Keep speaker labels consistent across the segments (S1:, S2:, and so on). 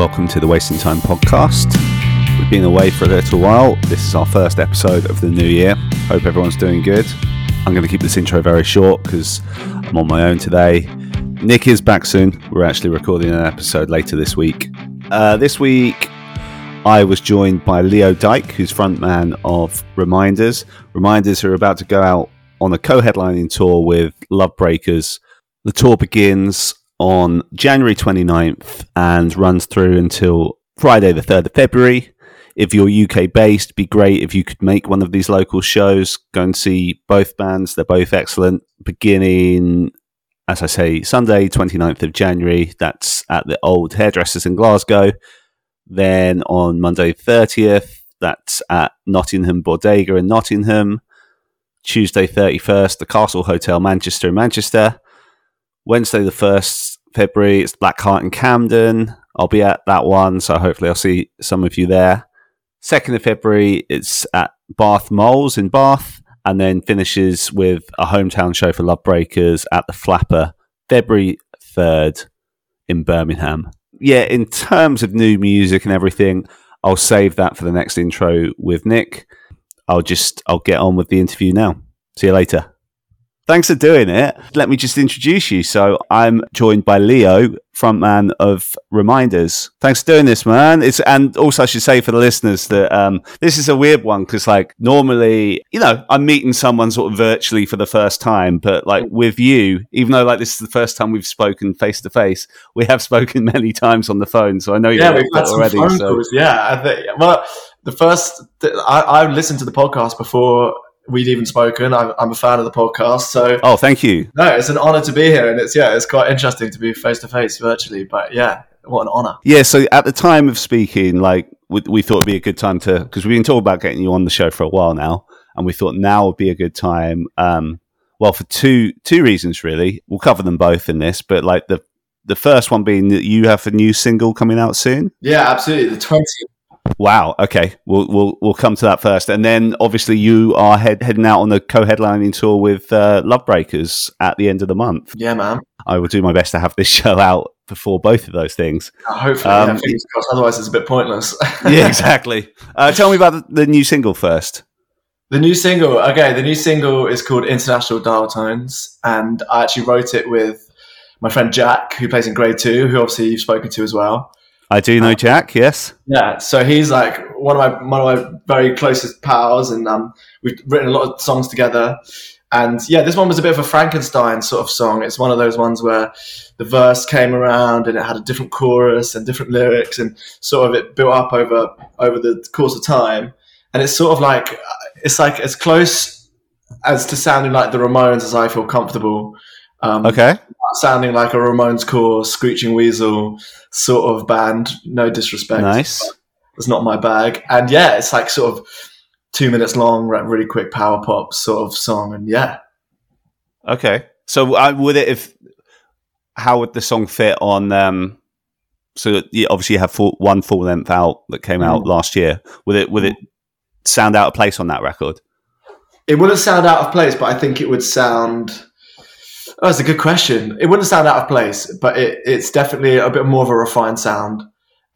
S1: Welcome to the Wasting Time podcast. We've been away for a little while. This is our first episode of the new year. Hope everyone's doing good. I'm going to keep this intro very short because I'm on my own today. Nick is back soon. We're actually recording an episode later this week. Uh, this week, I was joined by Leo Dyke, who's frontman of Reminders. Reminders are about to go out on a co headlining tour with Lovebreakers. The tour begins on January 29th and runs through until Friday, the 3rd of February. If you're UK based, be great if you could make one of these local shows. Go and see both bands. They're both excellent. Beginning, as I say, Sunday, 29th of January. That's at the old hairdressers in Glasgow. Then on Monday, 30th, that's at Nottingham Bodega in Nottingham. Tuesday, 31st, the Castle Hotel, Manchester in Manchester. Wednesday, the 1st February, it's Blackheart in Camden. I'll be at that one, so hopefully I'll see some of you there. 2nd of February, it's at Bath Moles in Bath, and then finishes with a hometown show for Lovebreakers at the Flapper, February 3rd in Birmingham. Yeah, in terms of new music and everything, I'll save that for the next intro with Nick. I'll just I'll get on with the interview now. See you later. Thanks for doing it. Let me just introduce you. So I'm joined by Leo, frontman of Reminders. Thanks for doing this, man. It's and also I should say for the listeners that um, this is a weird one because like normally, you know, I'm meeting someone sort of virtually for the first time, but like with you, even though like this is the first time we've spoken face to face, we have spoken many times on the phone. So I know you
S2: yeah, we've had some already. Phone so. calls. Yeah, I think, well, the first I, I listened to the podcast before we'd even spoken. I'm, I'm, a fan of the podcast, so
S1: oh, thank you.
S2: No, it's an honor to be here, and it's yeah, it's quite interesting to be face to face virtually. But yeah, what an honor.
S1: Yeah. So at the time of speaking, like we, we thought it'd be a good time to because we've been talking about getting you on the show for a while now, and we thought now would be a good time. Um, well, for two two reasons really. We'll cover them both in this, but like the the first one being that you have a new single coming out soon.
S2: Yeah, absolutely. The twentieth
S1: Wow. Okay, we'll we'll we'll come to that first, and then obviously you are head, heading out on the co-headlining tour with uh, Lovebreakers at the end of the month.
S2: Yeah, man.
S1: I will do my best to have this show out before both of those things.
S2: Hopefully, um, yeah, fingers crossed. Otherwise, it's a bit pointless.
S1: yeah, exactly. Uh, tell me about the new single first.
S2: The new single. Okay, the new single is called International Dialtones, and I actually wrote it with my friend Jack, who plays in Grade Two, who obviously you've spoken to as well.
S1: I do know uh, Jack. Yes.
S2: Yeah. So he's like one of my one of my very closest pals, and um, we've written a lot of songs together. And yeah, this one was a bit of a Frankenstein sort of song. It's one of those ones where the verse came around and it had a different chorus and different lyrics, and sort of it built up over over the course of time. And it's sort of like it's like as close as to sounding like the Ramones as I feel comfortable.
S1: Um, okay.
S2: Sounding like a Ramones core, Screeching Weasel sort of band. No disrespect.
S1: Nice.
S2: It's not my bag. And yeah, it's like sort of two minutes long, really quick power pop sort of song. And yeah.
S1: Okay. So uh, would it if how would the song fit on? Um, so you obviously you have full, one full length out that came out mm. last year. Would it would it sound out of place on that record?
S2: It wouldn't sound out of place, but I think it would sound Oh, that's a good question. It wouldn't sound out of place, but it, it's definitely a bit more of a refined sound,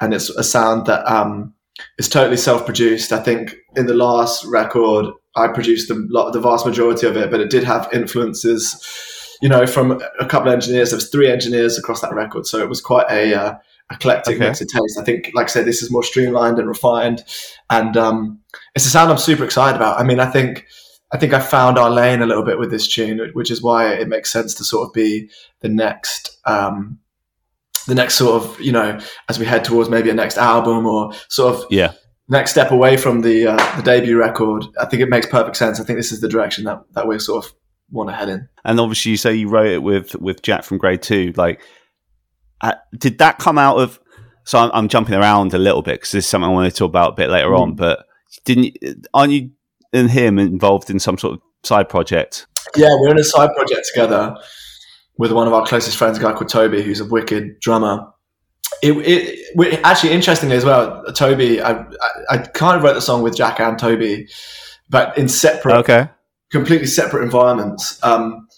S2: and it's a sound that um, is totally self-produced. I think in the last record, I produced the, the vast majority of it, but it did have influences, you know, from a couple of engineers. There was three engineers across that record, so it was quite a uh, eclectic okay. mix of taste. I think, like I said, this is more streamlined and refined, and um, it's a sound I'm super excited about. I mean, I think I think I found our lane a little bit with this tune, which is why it makes sense to sort of be the next, um, the next sort of, you know, as we head towards maybe a next album or sort of
S1: yeah
S2: next step away from the uh, the debut record. I think it makes perfect sense. I think this is the direction that that we sort of want to head in.
S1: And obviously, you say you wrote it with with Jack from Grade Two. Like, uh, did that come out of? So I'm, I'm jumping around a little bit because this is something I want to talk about a bit later mm. on. But didn't aren't you and him involved in some sort of side project?
S2: Yeah, we're in a side project together with one of our closest friends, a guy called Toby, who's a wicked drummer. It, it actually interestingly as well, Toby. I, I, I kind of wrote the song with Jack and Toby, but in separate,
S1: okay,
S2: completely separate environments. Um,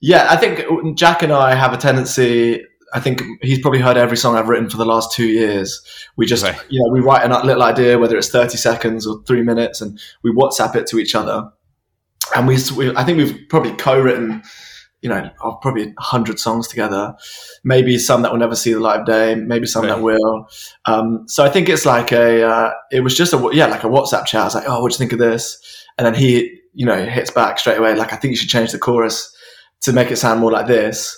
S2: yeah, I think Jack and I have a tendency I think he's probably heard every song I've written for the last two years. We just,
S1: Right.
S2: you know, we write a little idea, whether it's 30 seconds or three minutes, and we WhatsApp it to each other. And we, we I think we've probably co-written, you know, oh, probably a hundred songs together. Maybe some that will never see the light of day, maybe some
S1: Right.
S2: that will. Um, so I think it's like a, uh, it was just a, yeah, like a WhatsApp chat. I was like, oh, what do you think of this? And then he, you know, hits back straight away, like, I think you should change the chorus to make it sound more like this.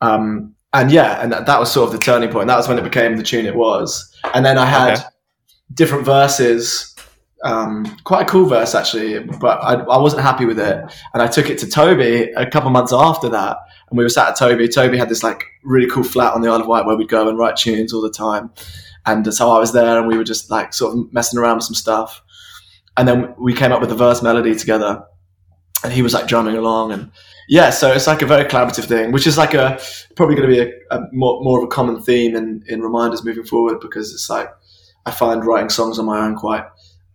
S2: Um, and yeah, and that, that was sort of the turning point. That was when it became the tune it was. And then I had
S1: Okay.
S2: different verses, um, quite a cool verse actually, but I, I wasn't happy with it. And I took it to Toby a couple months after that. And we were sat at Toby. Toby had this like really cool flat on the Isle of Wight where we'd go and write tunes all the time. And so I was there and we were just like sort of messing around with some stuff. And then we came up with the verse melody together and he was like drumming along and yeah, so it's like a very collaborative thing, which is like a probably going to be a, a more, more of a common theme in, in reminders moving forward because it's like I find writing songs on my own quite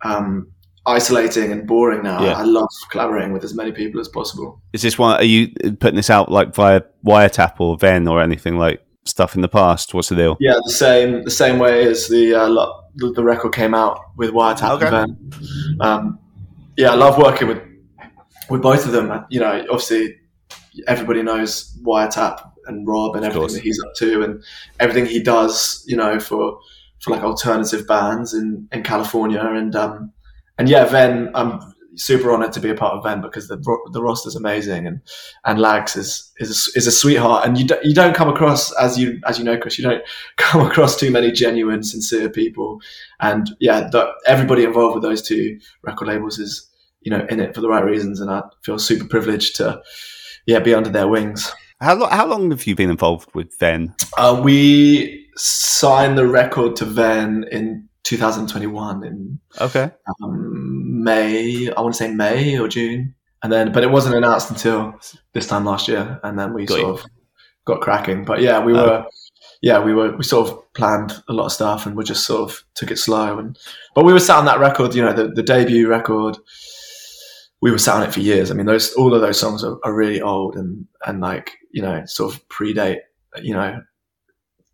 S2: um, isolating and boring now.
S1: Yeah.
S2: I love collaborating with as many people as possible.
S1: Is this one? Are you putting this out like via wiretap or Venn or anything like stuff in the past? What's the deal?
S2: Yeah, the same the same way as the uh, lo- the, the record came out with Wiretap
S1: Okay.
S2: and Venn. Um, yeah, I love working with with both of them. You know, obviously everybody knows Wiretap and Rob and everything that he's up to and everything he does. You know, for for like alternative bands in in California and um and yeah, Venn. I'm super honored to be a part of Venn because the the roster's amazing and and Lags is is a, is a sweetheart and you don't, you don't come across as you as you know Chris you don't come across too many genuine sincere people and yeah the, everybody involved with those two record labels is you know in it for the right reasons and I feel super privileged to yeah be under their wings
S1: How lo- how long have you been involved with Venn?
S2: uh, we signed the record to Venn in 2021 in
S1: Okay,
S2: um, May I want to say May or June and then but it wasn't announced until this time last year and then we
S1: Got
S2: sort
S1: you.
S2: of got cracking but yeah we
S1: Oh.
S2: were yeah we were we sort of planned a lot of stuff and we just sort of took it slow and but we were sat on that record you know the, the debut record we were sat on it for years I mean those all of those songs are, are really old and and like you know sort of predate you know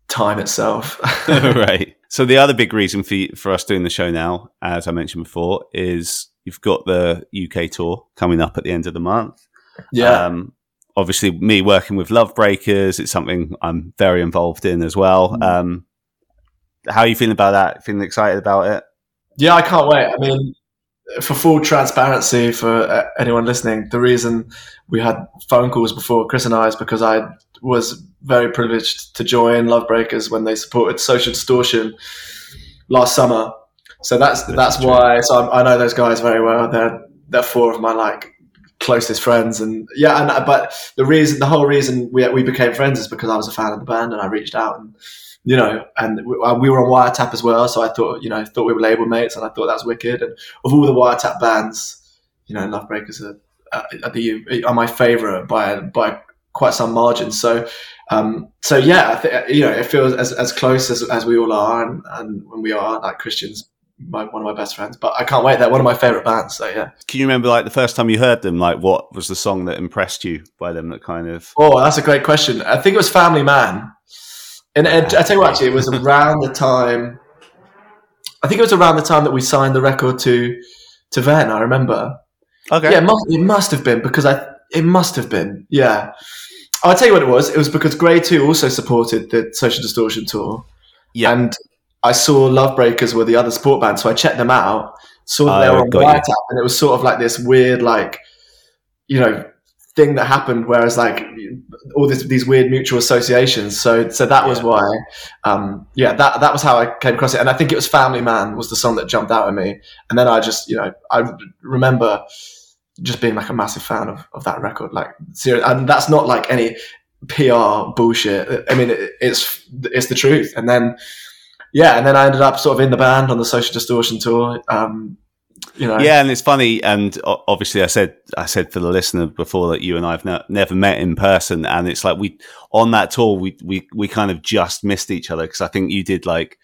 S2: time itself
S1: right. So the other big reason for for us doing the show now, as I mentioned before, is you've got the UK tour coming up at the end of the month.
S2: yeah
S1: Um, obviously, me working with Lovebreakers, it's something I'm very involved in as well.
S2: Mm.
S1: Um, how are you feeling about that? Feeling excited about it?
S2: Yeah, I can't wait. I mean, for full transparency for uh, anyone listening, the reason we had phone calls before Chris and I is because I was very privileged to join Lovebreakers when they supported Social Distortion last summer. So that's that's
S1: true.
S2: why. So I, I know those guys very well. They're they're four of my like closest friends, and yeah. And but the reason, the whole reason we we became friends is because I was a fan of the band and I reached out and you know, and we, uh, we were on Wiretap as well. So I thought, you know, thought we were label mates, and I thought that was wicked. And of all the Wiretap bands, you know, Lovebreakers are, uh, are, the, are my favourite by by quite some margin. So, um, so yeah, I think you know, it feels as, as close as, as we all are, and, and when we are, like Christians, my, one of my best friends. But I can't wait. They're one of my favourite bands. So yeah.
S1: Can you remember like the first time you heard them? Like, what was the song that impressed you by them? That kind of
S2: Oh, that's a great question. I think it was Family Man. And, and I tell you what, actually, it was around the time. I think it was around the time that we signed the record to to Venn. I remember.
S1: okay.
S2: Yeah, it must, it must have been because I. It must have been. Yeah. I'll tell you what it was. It was because Grade Two also supported the Social Distortion tour.
S1: Yeah.
S2: And I saw Lovebreakers were the other support band, so I checked them out. Saw that they
S1: Oh,
S2: were on. Wiretap, and it was sort of like this weird, like, you know, thing that happened. Whereas, like, all this, these weird mutual associations. So, so that was
S1: Yeah.
S2: why, um, yeah, that that was how I came across it. And I think it was Family Man was the song that jumped out at me. And then I just, you know, I remember just being like a massive fan of, of that record. Like, serious, and that's not like any PR bullshit. I mean, it, it's it's the truth. And then, yeah, and then I ended up sort of in the band on the Social Distortion tour. Um, you know,
S1: Yeah, and it's funny, and obviously, I said I said for the listener before that you and I've ne- never met in person, and it's like we on that tour we we we kind of just missed each other because I think you did like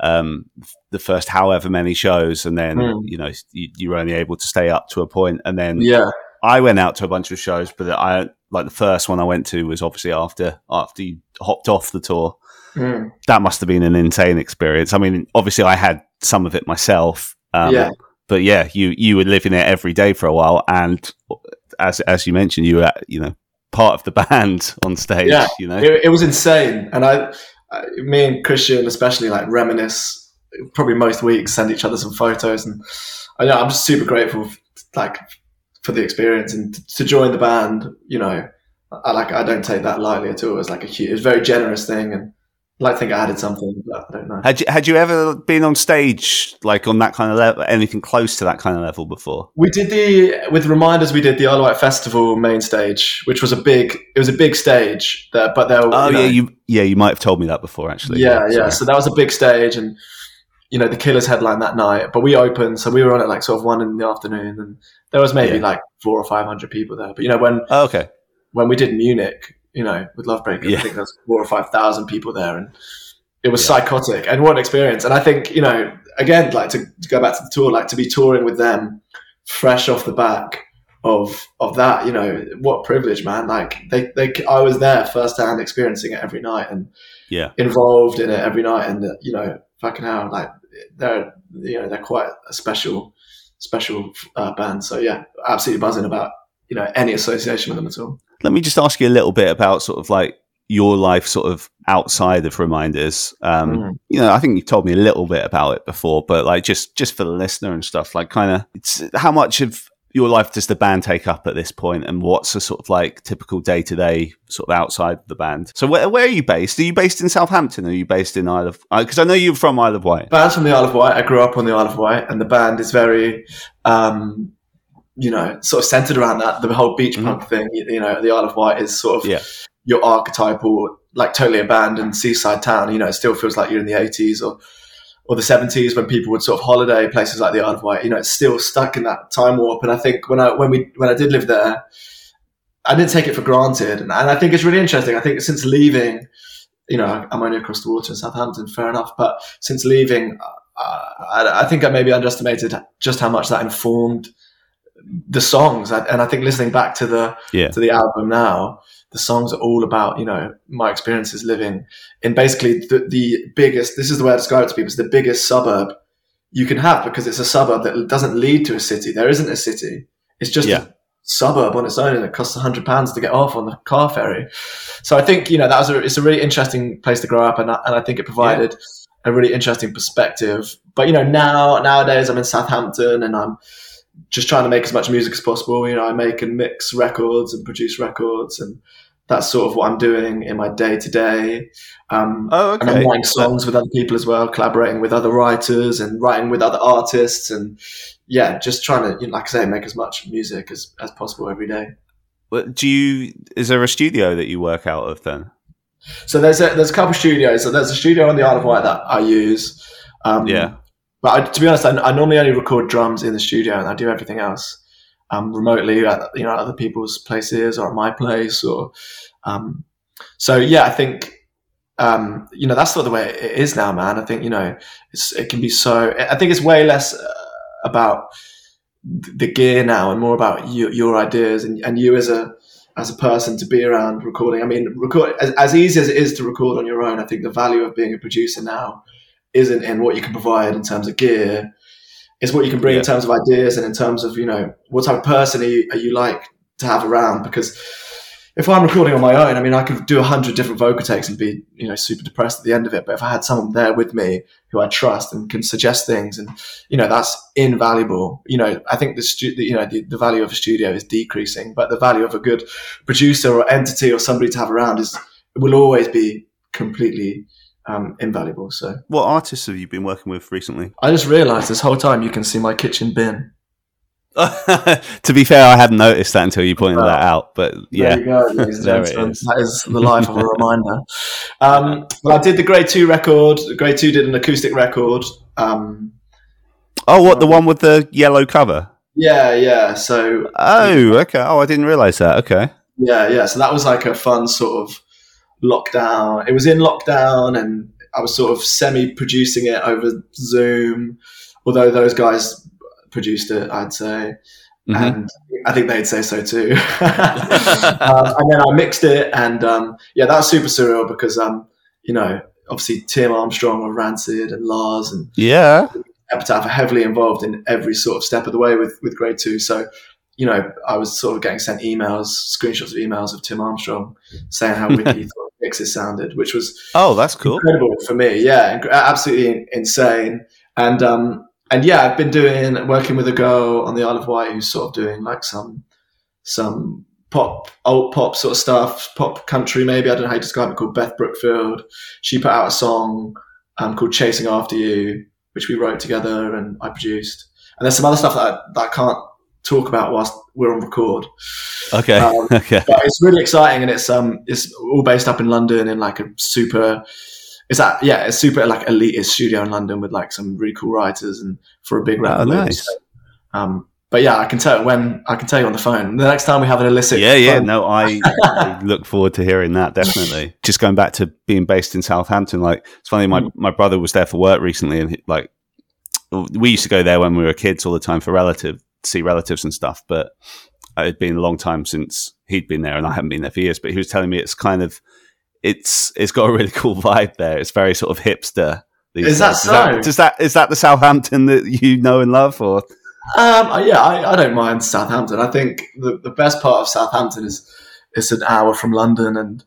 S1: um the first however many shows, and then
S2: Mm.
S1: you know you, you were only able to stay up to a point, and then
S2: yeah,
S1: I went out to a bunch of shows, but I like the first one I went to was obviously after after you hopped off the tour.
S2: Mm.
S1: That must have been an insane experience. I mean, obviously I had some of it myself. Um,
S2: Yeah.
S1: But yeah, you you were living it every day for a while, and as as you mentioned, you were you know part of the band on stage.
S2: Yeah.
S1: You know.
S2: It, it was insane, and I, I, me and Christian especially like reminisce probably most weeks, send each other some photos, and I know I'm just super grateful, like for the experience and t- to join the band. You know, I like I don't take that lightly at all. It's like a huge, it's a very generous thing, and I like to think I added something, but I don't know.
S1: Had you had you ever been on stage like on that kind of level, anything close to that kind of level before?
S2: We did the with reminders. We did the Isle of Wight Festival main stage, which was a big. It was a big stage, there, but there.
S1: Oh
S2: you know,
S1: yeah, you yeah you might have told me that before actually.
S2: yeah, yeah.
S1: sorry.
S2: So that was a big stage, and you know the Killers headline that night. But we opened, so we were on at like sort of one in the afternoon, and there was maybe
S1: Yeah.
S2: like four or five hundred people there. But you know when
S1: Oh, okay.
S2: when we did Munich, you know with Lovebreaker,
S1: Yeah.
S2: I think there's four or five thousand people there, and it was
S1: Yeah.
S2: psychotic and what an experience. And I think you know again, like to, to go back to the tour, like to be touring with them, fresh off the back of of that, you know what privilege, man. Like they they I was there firsthand, experiencing it every night, and
S1: Yeah.
S2: involved in it every night, and you know, fucking hell, like they're you know they're quite a special special uh, band. So yeah, absolutely buzzing about you know any association with them at all.
S1: Let me just ask you a little bit about sort of like your life, sort of outside of reminders. Um,
S2: Mm.
S1: You know, I think you've told me a little bit about it before, but like just just for the listener and stuff, like kind of, it's how much of your life does the band take up at this point, and what's a sort of like typical day to day sort of outside of the band? So where where are you based? Are you based in Southampton? Are you based in Isle of? Because I know you're from Isle of Wight.
S2: Band's from the Isle of Wight. I grew up on the Isle of Wight, and the band is very, um, you know, sort of centered around that. The whole beach
S1: Mhm.
S2: punk thing. You, you know, the Isle of Wight is sort of
S1: Yeah.
S2: your archetypal, like totally abandoned seaside town. You know, it still feels like you're in the eighties or or the seventies when people would sort of holiday places like the Isle of Wight. You know, it's still stuck in that time warp. And I think when I when we when I did live there, I didn't take it for granted. And, and I think it's really interesting. I think since leaving, you know, I'm only across the water in Southampton, fair enough. But since leaving, uh, I, I think I maybe underestimated just how much that informed the songs. And I think listening back to the
S1: Yeah.
S2: to the album now, the songs are all about you know my experiences living in basically the, the biggest. This is the way I describe it to people: it's the biggest suburb you can have because it's a suburb that doesn't lead to a city. There isn't a city. It's just
S1: Yeah.
S2: a suburb on its own, and it costs hundred pounds to get off on the car ferry. So I think you know that was a, it's a really interesting place to grow up, and I, and I think it provided a really interesting perspective. But you know now nowadays I'm in Southampton and I'm just trying to make as much music as possible. You know I make and mix records and produce records, and that's sort of what I'm doing in my day to day. Um,
S1: Oh,
S2: and I'm writing songs with other people as well, collaborating with other writers and writing with other artists, and yeah, just trying to, you know, like I say, make as much music as, as possible every day.
S1: Do you? Is there a studio that you work out of then?
S2: So there's a, there's a couple studios. So there's a studio on the Isle of Wight that I use. Um,
S1: Yeah.
S2: But I, to be honest, I, I normally only record drums in the studio, and I do everything else um, remotely at you know at other people's places or at my place. Or um, so yeah, I think um, you know that's of the way it is now, man. I think you know it can be so. I think it's way less uh, about the gear now and more about you, your ideas and, and you as a as a person to be around recording. I mean, record as, as easy as it is to record on your own. I think the value of being a producer now isn't in what you can provide in terms of gear. It's what you can bring
S1: Yeah.
S2: in terms of ideas and in terms of you know what type of person are you, are you like to have around because if I'm recording on my own, I mean, I could do a hundred different vocal takes and be, you know, super depressed at the end of it. But if I had someone there with me who I trust and can suggest things, and you know, that's invaluable. You know, I think the, stu- the you know the, the value of a studio is decreasing, but the value of a good producer or entity or somebody to have around is will always be completely um, invaluable. So
S1: What artists have you been working with recently?
S2: I just realised this whole time you can see my kitchen bin.
S1: to be fair, I hadn't noticed that until you pointed that out. But yeah,
S2: There you go,
S1: there it is.
S2: that is the life of a reminder. Um, well, I did the Grade 2 record. Grade 2 did an acoustic record. Um,
S1: Oh, what the one with the yellow cover?
S2: yeah, yeah. So,
S1: Oh, okay. Oh, I didn't realize that. Okay.
S2: yeah, yeah. So that was like a fun sort of lockdown. It was in lockdown and I was sort of semi producing it over Zoom, although those guys produced it, I'd say. mm-hmm. and I think they'd say so too. um, and then I mixed it, and um, yeah, that was super surreal because um, you know obviously Tim Armstrong of Rancid and Lars and
S1: yeah,
S2: Epitaph are heavily involved in every sort of step of the way with with Grade Two. So you know, I was sort of getting sent emails, screenshots of emails of Tim Armstrong saying how wicked he thought mixes sounded, which was
S1: oh, that's cool,
S2: incredible for me. Yeah, absolutely insane. And um, and yeah, I've been doing working with a girl on the Isle of Wight who's sort of doing like some some pop, old pop sort of stuff, pop country maybe. I don't know how you describe it. Called Beth Brookfield. She put out a song um, called "Chasing After You," which we wrote together and I produced. And there's some other stuff that I, that I can't talk about whilst we're on record.
S1: Okay. Um, okay.
S2: But it's really exciting, and it's um it's all based up in London in like a super. It's that yeah, it's super like elitist studio in London with like some really cool writers and for a big round.
S1: Oh, nice.
S2: So, um, but yeah, I can tell when I can tell you on the phone. The next time we have an illicit,
S1: yeah, yeah, no, I, I, look forward to hearing that definitely. Just going back to being based in Southampton, like it's funny. My mm. my brother was there for work recently, and he, like we used to go there when we were kids all the time for relative see relatives and stuff. But it had been a long time since he'd been there, and I hadn't been there for years. But he was telling me it's kind of it's it's got a really cool vibe there. It's very sort of hipster.
S2: Is that so?
S1: Is that, is that is that the Southampton that you know and love, or?
S2: Um, yeah, I, I, don't mind Southampton. I think the, the best part of Southampton is it's an hour from London, and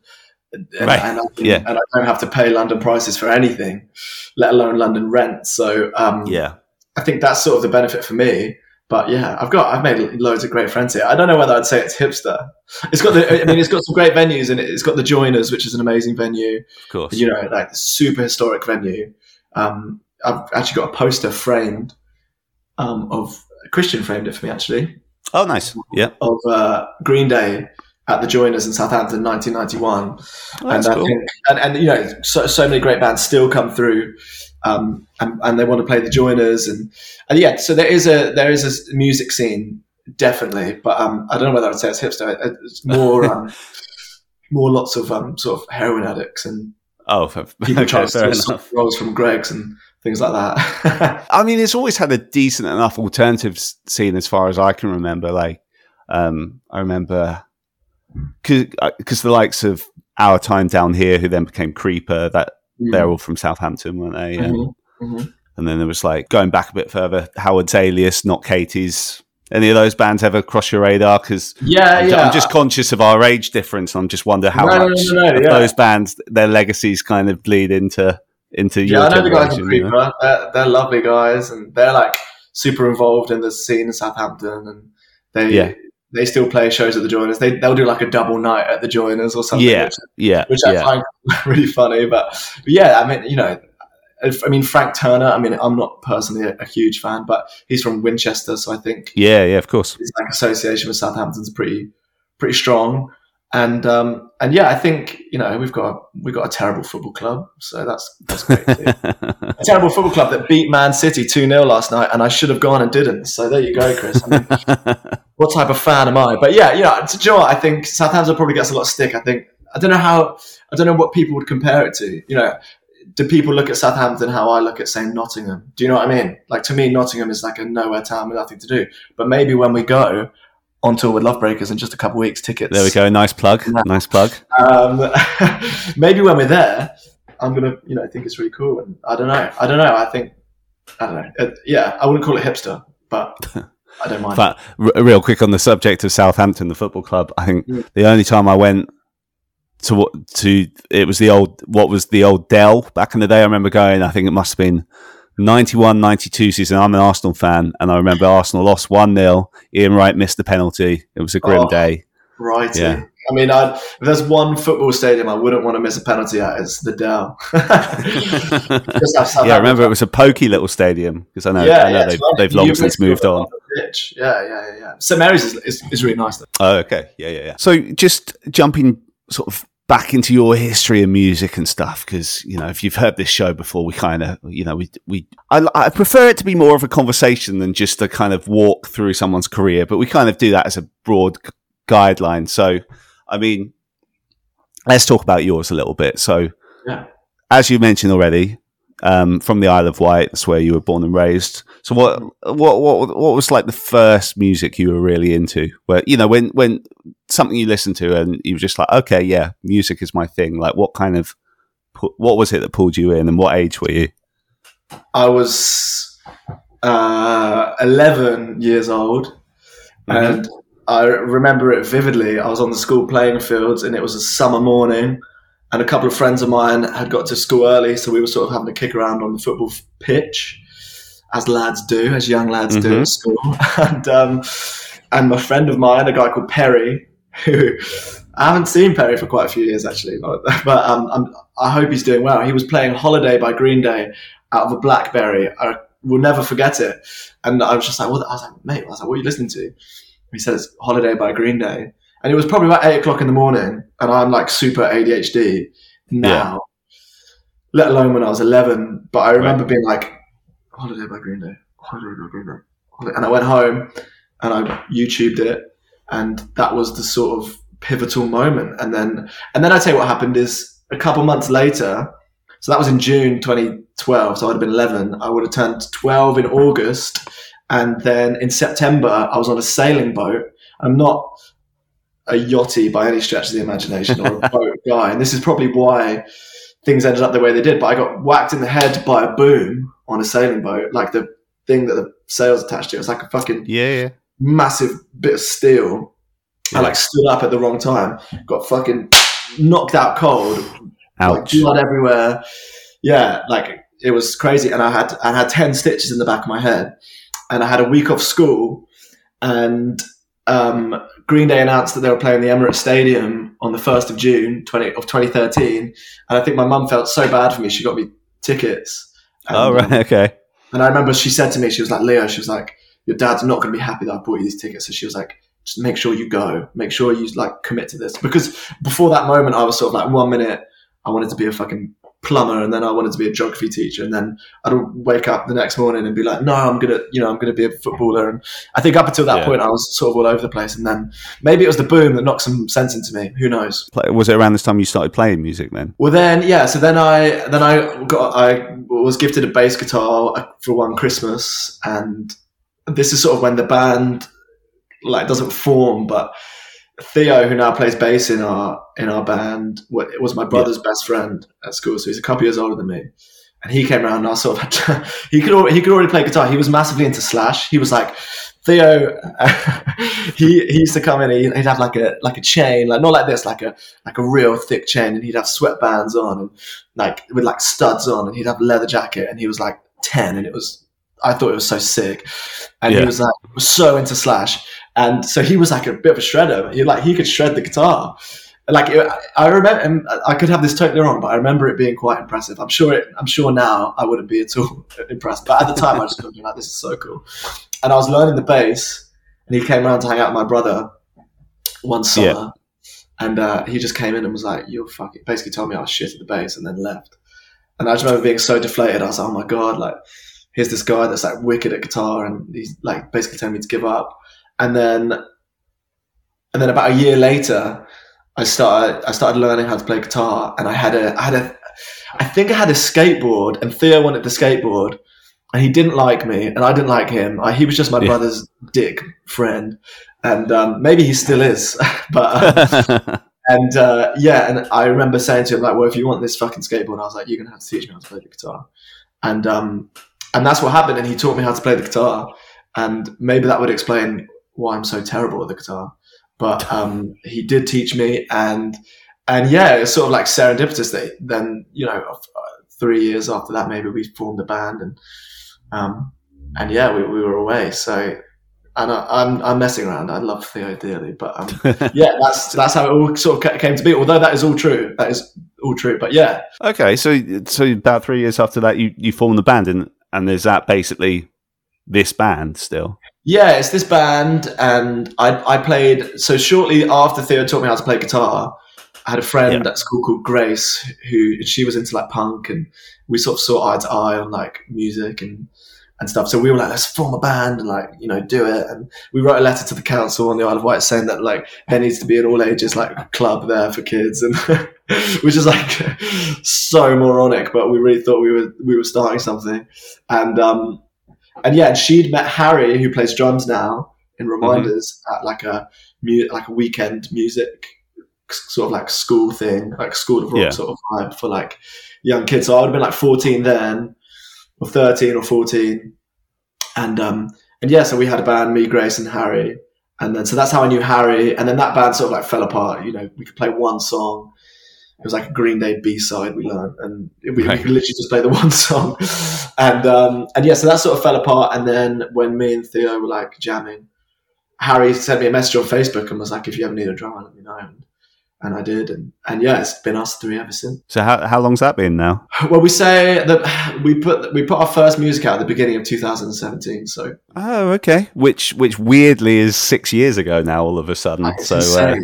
S2: and, right. and, I, yeah. and I don't have to pay London prices for anything, let alone London rent. So um,
S1: yeah,
S2: I think that's sort of the benefit for me. But yeah, I've got I've made loads of great friends here. I don't know whether I'd say it's hipster. It's got the I mean it's got some great venues and it. has got the Joiners, which is an amazing venue.
S1: Of course,
S2: you know, like super historic venue. Um, I've actually got a poster framed um, of Christian framed it for me actually.
S1: Oh, nice. Yeah.
S2: Of uh, Green Day at the Joiners in Southampton, 1991, oh, and cool. think, and, and you know, so, so many great bands still come through um, and, and, they want to play the joiners and and yeah so there is a there is a music scene definitely but um, I don't know whether I'd say it's hipster it's more um, more lots of um, sort of heroin addicts and
S1: oh
S2: people okay, trying to rolls from Greggs and things like that.
S1: I mean it's always had a decent enough alternative scene as far as I can remember like um, I remember because uh, the likes of our time down here who then became creeper that Mm. They're all from Southampton, weren't they? Mm-hmm. Mm-hmm. And then there was like going back a bit further, Howard's Alias, not Katie's. Any of those bands ever cross your radar? Because
S2: yeah,
S1: I'm,
S2: yeah.
S1: I'm just conscious of our age difference. I'm just wonder how no, much no, no, yeah. those bands, their legacies, kind of bleed into into
S2: yeah, I know the guys in Creeper. They're, they're, lovely guys, and they're like super involved in the scene in Southampton, and they yeah they still play shows at the Joiners. They they'll do like a double night at the Joiners or something.
S1: Yeah, which,
S2: yeah, which I
S1: yeah.
S2: find really funny. But, but, yeah, I mean, you know, I mean Frank Turner. I mean, I'm not personally a, a, huge fan, but he's from Winchester, so I think
S1: yeah, yeah, of course,
S2: his like association with Southampton's pretty pretty strong. And um, and yeah, I think you know we've got a, we've got a terrible football club, so that's that's great. a terrible football club that beat Man City two 0 last night, and I should have gone and didn't. So there you go, Chris. I mean, what type of fan am I? But yeah, you know, to Joe, I think Southampton probably gets a lot of stick. I think I don't know how I don't know what people would compare it to. You know, do people look at Southampton how I look at saying Nottingham? Do you know what I mean? Like to me, Nottingham is like a nowhere town with nothing to do. But maybe when we go, on tour with Lovebreakers in just a couple weeks. Tickets.
S1: There we go. Nice plug. Yeah. Nice plug.
S2: Um, maybe when we're there, I'm gonna, you know, think it's really cool. And I don't know. I don't know. I think I don't know. It, yeah, I wouldn't call it hipster, but I don't mind.
S1: But r- real quick on the subject of Southampton, the football club. I think mm. the only time I went to to it was the old what was the old Dell back in the day. I remember going. I think it must have been 91 92 season, I'm an Arsenal fan, and I remember Arsenal lost 1 0. Ian Wright missed the penalty. It was a grim oh, day.
S2: Right. Yeah. I mean, I'd, if there's one football stadium I wouldn't want to miss a penalty at, it's the Dell.
S1: yeah, I remember it was a pokey little stadium because I know, yeah, I know yeah, they've, they've long since moved on.
S2: Yeah, yeah, yeah, yeah. St Mary's is, is, is really nice. Though.
S1: Oh, okay. Yeah, yeah, yeah. So just jumping sort of back into your history of music and stuff because you know if you've heard this show before we kind of you know we we I, I, prefer it to be more of a conversation than just a kind of walk through someone's career but we kind of do that as a broad guideline so i mean let's talk about yours a little bit so
S2: yeah.
S1: as you mentioned already um, from the Isle of Wight. That's where you were born and raised. So what what what what was like the first music you were really into? Where you know when when something you listened to and you were just like, okay, yeah, music is my thing. Like what kind of what was it that pulled you in, and what age were you?
S2: I was uh, 11 years old, mm-hmm. and I remember it vividly. I was on the school playing fields, and it was a summer morning, and a couple of friends of mine had got to school early, so we were sort of having a kick around on the football pitch, as lads do, as young lads mm-hmm. do at school. and um, and my friend of mine, a guy called Perry, who I haven't seen Perry for quite a few years actually, but, but um, i hope he's doing well. He was playing "Holiday" by Green Day out of a BlackBerry. I will never forget it. And I was just like, what? I was like, mate, I was like, what are you listening to? He said it's "Holiday" by Green Day, and it was probably about eight o'clock in the morning, and I'm like super ADHD now. Yeah. Let alone when I was 11, but I remember right. being like, "Holiday" by Green Day, "Holiday" by Green Day, and I went home and I YouTubed it, and that was the sort of pivotal moment. And then, and then I tell you what happened is a couple months later. So that was in June 2012. So I'd have been 11. I would have turned 12 in August. And then in September, I was on a sailing boat. I'm not a yachty by any stretch of the imagination or a boat guy. And this is probably why things ended up the way they did. But I got whacked in the head by a boom on a sailing boat, like the thing that the sails attached to. It was like a fucking
S1: yeah, yeah.
S2: Massive bit of steel yeah. I like stood up at the wrong time, got fucking knocked out cold,
S1: Ouch.
S2: Like, blood everywhere. Yeah, like it was crazy. And I had I had ten stitches in the back of my head, and I had a week off school, and um, Green Day announced that they were playing the Emirates Stadium on the first of June 20, of 2013, and I think my mum felt so bad for me, she got me tickets.
S1: And, oh right, okay.
S2: And I remember she said to me, she was like, "Leo," she was like, "Your dad's not going to be happy that I bought you these tickets." So she was like, just make sure you go. Make sure you like commit to this. Because before that moment, I was sort of like, one minute I wanted to be a fucking plumber, and then I wanted to be a geography teacher, and then I'd wake up the next morning and be like, no, I'm gonna, you know, I'm gonna be a footballer. And I think up until that yeah. point, I was sort of all over the place. And then maybe it was the boom that knocked some sense into me. Who knows?
S1: Was it around this time you started playing music then?
S2: Well, then yeah. So then I then I got I was gifted a bass guitar uh, for one Christmas, and this is sort of when the band like doesn't form, but Theo, who now plays bass in our in our band, was my brother's yeah. best friend at school. So he's a couple years older than me, and he came around. and I sort of he could he could already play guitar. He was massively into Slash. He was like Theo. he he used to come in. He'd, he'd have like a like a chain, like not like this, like a like a real thick chain, and he'd have sweatbands on and like with like studs on, and he'd have a leather jacket, and he was like ten, and it was I thought it was so sick, and yeah. he was like was so into Slash and so he was like a bit of a shredder. He like he could shred the guitar. Like I remember, and I could have this totally wrong, but I remember it being quite impressive. I'm sure it, I'm sure now I wouldn't be at all impressed, but at the time I just be like, "This is so cool." And I was learning the bass, and he came around to hang out with my brother one summer, yeah. and uh, he just came in and was like, "You're fucking," basically told me I was shit at the bass, and then left. And I just remember being so deflated. I was like, "Oh my god!" Like, here's this guy that's like wicked at guitar, and he's like basically telling me to give up and then and then about a year later, I started I started learning how to play guitar, and I had a I had a I think I had a skateboard, and Theo wanted the skateboard, and he didn't like me, and I didn't like him. I, he was just my yeah. brother's dick friend, and um, maybe he still is, but. Uh, and uh, yeah, and I remember saying to him like, "Well, if you want this fucking skateboard," I was like, "You're gonna have to teach me how to play the guitar," and um, and that's what happened. And he taught me how to play the guitar, and maybe that would explain why I'm so terrible at the guitar. But um, he did teach me, and and yeah, it's sort of like serendipitous that then you know uh, three years after that maybe we formed a band and um, and yeah we, we were away so and I, am I'm, I'm messing around I love Theo dearly but um, yeah that's that's how it all sort of came to be although that is all true that is all true but yeah
S1: okay so so about three years after that you you formed the band and and is that basically this band still
S2: yeah, it's this band, and I, I played. So shortly after Theo taught me how to play guitar, I had a friend yeah. at school called Grace, who she was into like punk, and we sort of saw eye to eye on like music and and stuff. So we were like, let's form a band and like you know do it. And we wrote a letter to the council on the Isle of Wight saying that like there needs to be an all ages like club there for kids, and which is like so moronic. But we really thought we were we were starting something, and um, and yeah, and she'd met Harry, who plays drums now in Reminders, mm-hmm. at like a mu- like a weekend music sort of like school thing, like school of rock yeah. sort of vibe for like young kids. So I would have been like 14 then, or 13 or 14, and um, and yeah, so we had a band, me, Grace, and Harry, and then so that's how I knew Harry, and then that band sort of like fell apart. You know, we could play one song. It was like a Green Day B side we learned, and we, right. we, could literally just play the one song. and um, and yeah, so that sort of fell apart. And then when me and Theo were like jamming, Harry sent me a message on Facebook and was like, "If you ever need a drummer, let me know." And and I did, and, and yeah, it's been us three ever since.
S1: So how how long's that been now?
S2: Well, we say that we put we put our first music out at the beginning of 2017. So
S1: oh, okay, which which weirdly is six years ago now. All of a sudden, so uh,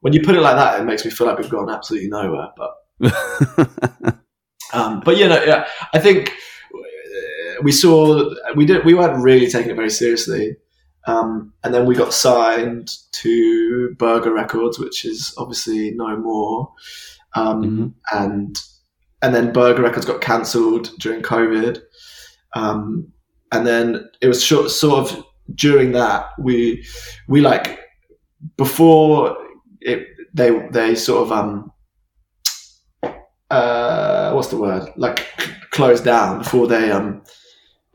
S2: when you put it like that, it makes me feel like we've gone absolutely nowhere. But um, but you know, yeah, I think we saw we did we weren't really taking it very seriously um, and then we got signed to Burger Records, which is obviously no more. Um, mm-hmm. And and then Burger Records got cancelled during COVID. Um, and then it was short, sort of during that we we like before it they they sort of um uh what's the word like closed down before they um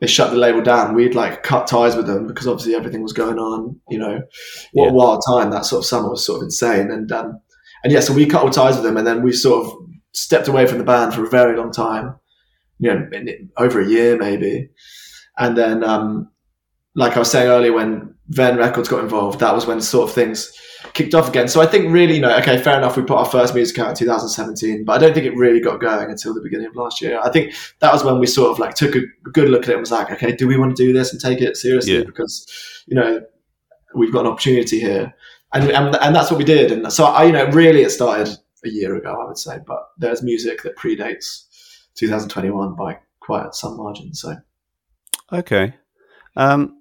S2: they shut the label down, we'd like cut ties with them because obviously everything was going on. You know, what yeah. wild time that sort of summer was sort of insane. And um, and yeah, so we cut all ties with them, and then we sort of stepped away from the band for a very long time. You know, over a year maybe. And then, um, like I was saying earlier, when Venn Records got involved, that was when sort of things kicked off again. So I think really, you know, okay, fair enough. We put our first music out in 2017, but I don't think it really got going until the beginning of last year. I think that was when we sort of like took a good look at it and was like, okay, do we want to do this and take it seriously? Yeah. Because, you know, we've got an opportunity here. And, and, and that's what we did. And so I, you know, really it started a year ago, I would say, but there's music that predates 2021 by quite some margin. So,
S1: okay. Um,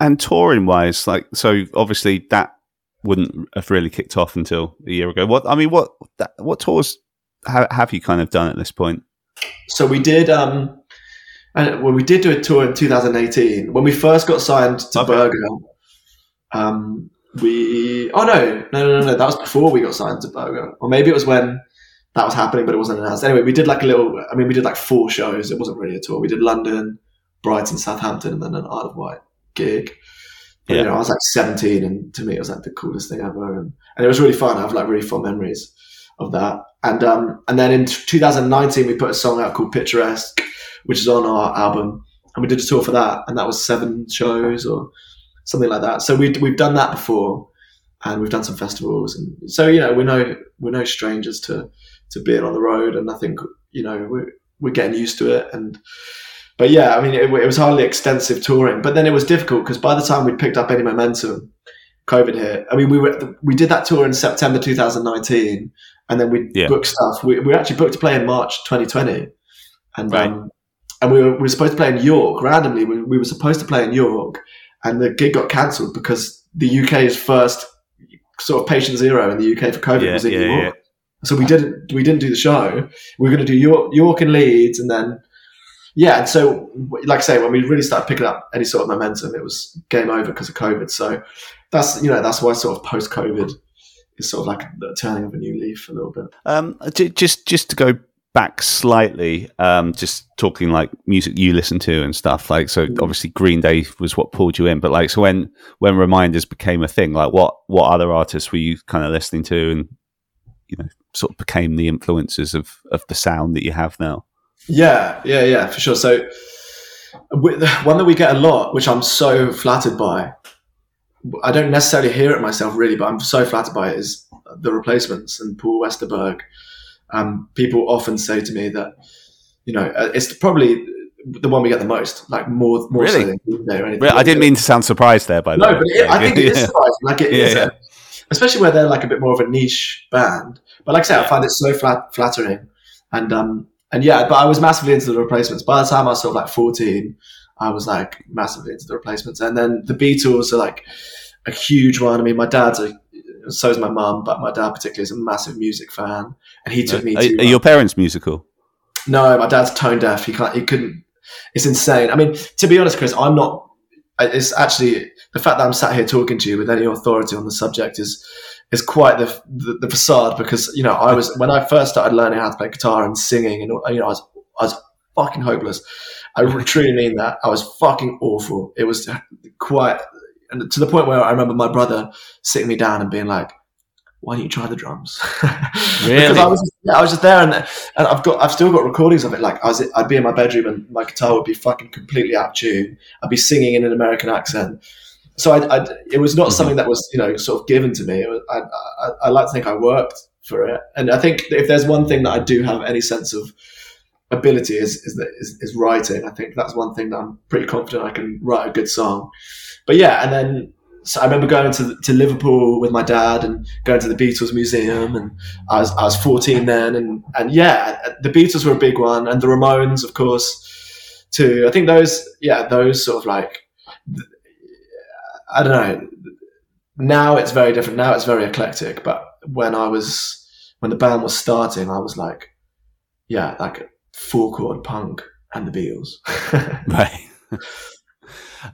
S1: and touring wise, like, so obviously that wouldn't have really kicked off until a year ago. What I mean, what what tours have you kind of done at this point?
S2: So we did. Um, and well, we did do a tour in 2018 when we first got signed to okay. Burger. Um, we oh no no no no that was before we got signed to Burger, or maybe it was when that was happening, but it wasn't announced. Anyway, we did like a little. I mean, we did like four shows. It wasn't really a tour. We did London, Brighton, Southampton, and then an Isle of Wight gig. But, yeah. You know, I was like 17, and to me, it was like the coolest thing ever, and, and it was really fun. I have like really fond memories of that. And um, and then in 2019, we put a song out called Picturesque, which is on our album, and we did a tour for that, and that was seven shows or something like that. So we we've done that before, and we've done some festivals, and so you know we're no we're no strangers to to being on the road, and I think you know we're we're getting used to it, and but yeah, I mean, it, it was hardly extensive touring, but then it was difficult because by the time we'd picked up any momentum, COVID hit. I mean, we were we did that tour in September 2019, and then we yeah. booked stuff. We, we actually booked to play in March 2020, and right. um, and we were, we were supposed to play in York randomly. We, we were supposed to play in York, and the gig got cancelled because the UK's first sort of patient zero in the UK for COVID yeah, was in yeah, York. So we didn't we didn't do the show. We were going to do York, York and Leeds, and then yeah, and so like I say, when we really started picking up any sort of momentum, it was game over because of COVID. So that's you know that's why sort of post COVID is sort of like the turning of a new leaf a little bit.
S1: Um, just just to go back slightly, um, just talking like music you listen to and stuff. Like so, mm. obviously Green Day was what pulled you in, but like so when when Reminders became a thing, like what what other artists were you kind of listening to and you know sort of became the influences of of the sound that you have now?
S2: Yeah, yeah, yeah, for sure. So one that we get a lot, which I'm so flattered by. I don't necessarily hear it myself really, but I'm so flattered by it. Is the replacements and Paul Westerberg. Um, people often say to me that you know uh, it's probably the one we get the most, like more more
S1: really?
S2: so than
S1: or anything. I didn't mean to sound surprised there, by the
S2: no, way. No, but it, I think it is surprising. Like it yeah, is, yeah. especially where they're like a bit more of a niche band. But like I said, yeah. I find it so flat, flattering, and um, and yeah, but I was massively into the replacements. By the time I was sort of like 14, I was like massively into the replacements. And then the Beatles are like a huge one. I mean, my dad's a, so is my mum, but my dad particularly is a massive music fan, and he took me.
S1: Are,
S2: to,
S1: are your parents musical?
S2: No, my dad's tone deaf. He can't. He couldn't. It's insane. I mean, to be honest, Chris, I'm not. It's actually the fact that I'm sat here talking to you with any authority on the subject is is quite the, the, the facade because you know I was when I first started learning how to play guitar and singing and you know I was I was fucking hopeless. I truly mean that. I was fucking awful. It was quite and to the point where I remember my brother sitting me down and being like, "Why don't you try the drums?"
S1: Really?
S2: because I was just, yeah, I was just there, and and I've got I've still got recordings of it. Like I was, I'd be in my bedroom and my guitar would be fucking completely out of tune. I'd be singing in an American accent. So I, I it was not
S1: Mhm.
S2: something that was you know sort of given to me. It was, I, I, I like to think I worked for it, and I think if there's one thing that I do have any sense of ability is is, that, is is writing. I think that's one thing that I'm pretty confident I can write a good song. But yeah, and then so I remember going to to Liverpool with my dad and going to the Beatles museum, and I was I was 14 then, and and yeah, the Beatles were a big one, and the Ramones, of course, too. I think those yeah those sort of like I don't know. Now it's very different. Now it's very eclectic. But when I was when the band was starting, I was like, yeah, like four chord punk and the Beatles.
S1: Right.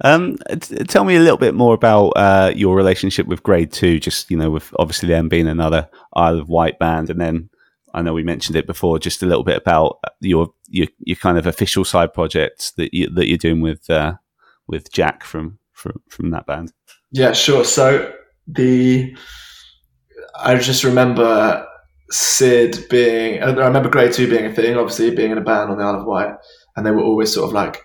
S1: um, t- tell me a little bit more about uh, your relationship with Grade Two. Just you know, with obviously them being another Isle of Wight band, and then I know we mentioned it before. Just a little bit about your your, your kind of official side projects that you that you're doing with uh, with Jack from from from that band.
S2: Yeah, sure. So the I just remember Sid being. I remember Grade Two being a thing. Obviously, being in a band on the Isle of Wight, and they were always sort of like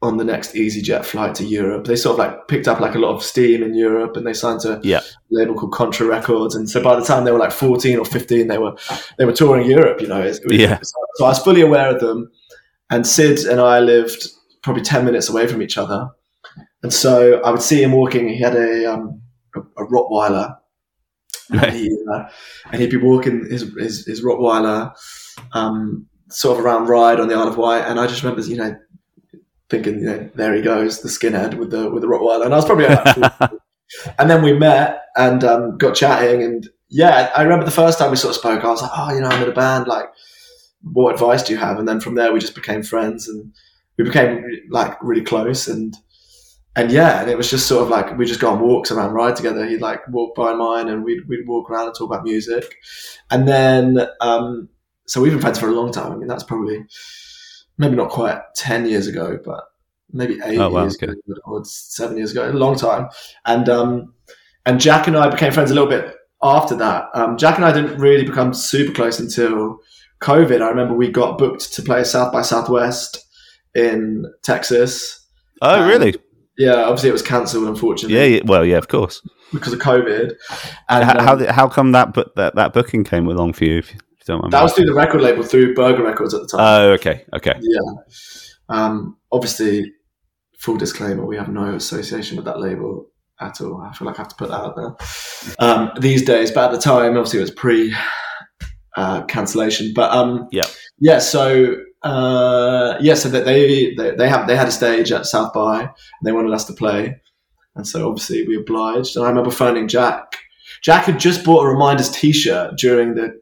S2: on the next EasyJet flight to Europe. They sort of like picked up like a lot of steam in Europe, and they signed to
S1: Yeah.
S2: a label called Contra Records. And so by the time they were like fourteen or fifteen, they were they were touring Europe. You know, it was-
S1: Yeah.
S2: So I was fully aware of them, and Sid and I lived probably ten minutes away from each other. And so I would see him walking. He had a um, a, a Rottweiler,
S1: Right.
S2: and, he, uh, and he'd be walking his his, his Rottweiler um, sort of around Ryde on the Isle of Wight. And I just remember, you know, thinking, you know, there he goes, the skinhead with the with the Rottweiler. And I was probably like, and then we met and um, got chatting. And yeah, I remember the first time we sort of spoke, I was like, oh, you know, I'm in a band. Like, what advice do you have? And then from there, we just became friends and we became like really close. And and yeah, and it was just sort of like we just go on walks around Ryde together. He'd like walk by mine, and we'd we'd walk around and talk about music. And then, um, so we've been friends for a long time. I mean, that's probably maybe not quite ten years ago, but maybe eight
S1: Oh, wow,
S2: years
S1: okay.
S2: ago or seven years ago, a long time. And um, and Jack and I became friends a little bit after that. Um, Jack and I didn't really become super close until COVID. I remember we got booked to play South by Southwest in Texas.
S1: Oh,
S2: Um,
S1: really?
S2: Yeah, obviously it was cancelled, unfortunately,
S1: Yeah, yeah. Well, yeah, of course.
S2: because of COVID. And
S1: how,
S2: um,
S1: how, did- how come that, bu- that that booking came along for you? If you don't mind.
S2: that was through the record label, through Burger Records at the time.
S1: Oh, okay, okay.
S2: yeah. Um, obviously, full disclaimer: we have no association with that label at all. I feel like I have to put that out there um, these days. But at the time, obviously, it was pre uh, cancellation. But um,
S1: Yeah.
S2: yeah. So uh, yeah, so that they, they they have they had a stage at South by, and they wanted us to play, and so obviously we obliged. And I remember phoning Jack. Jack had just bought a reminders T-shirt during the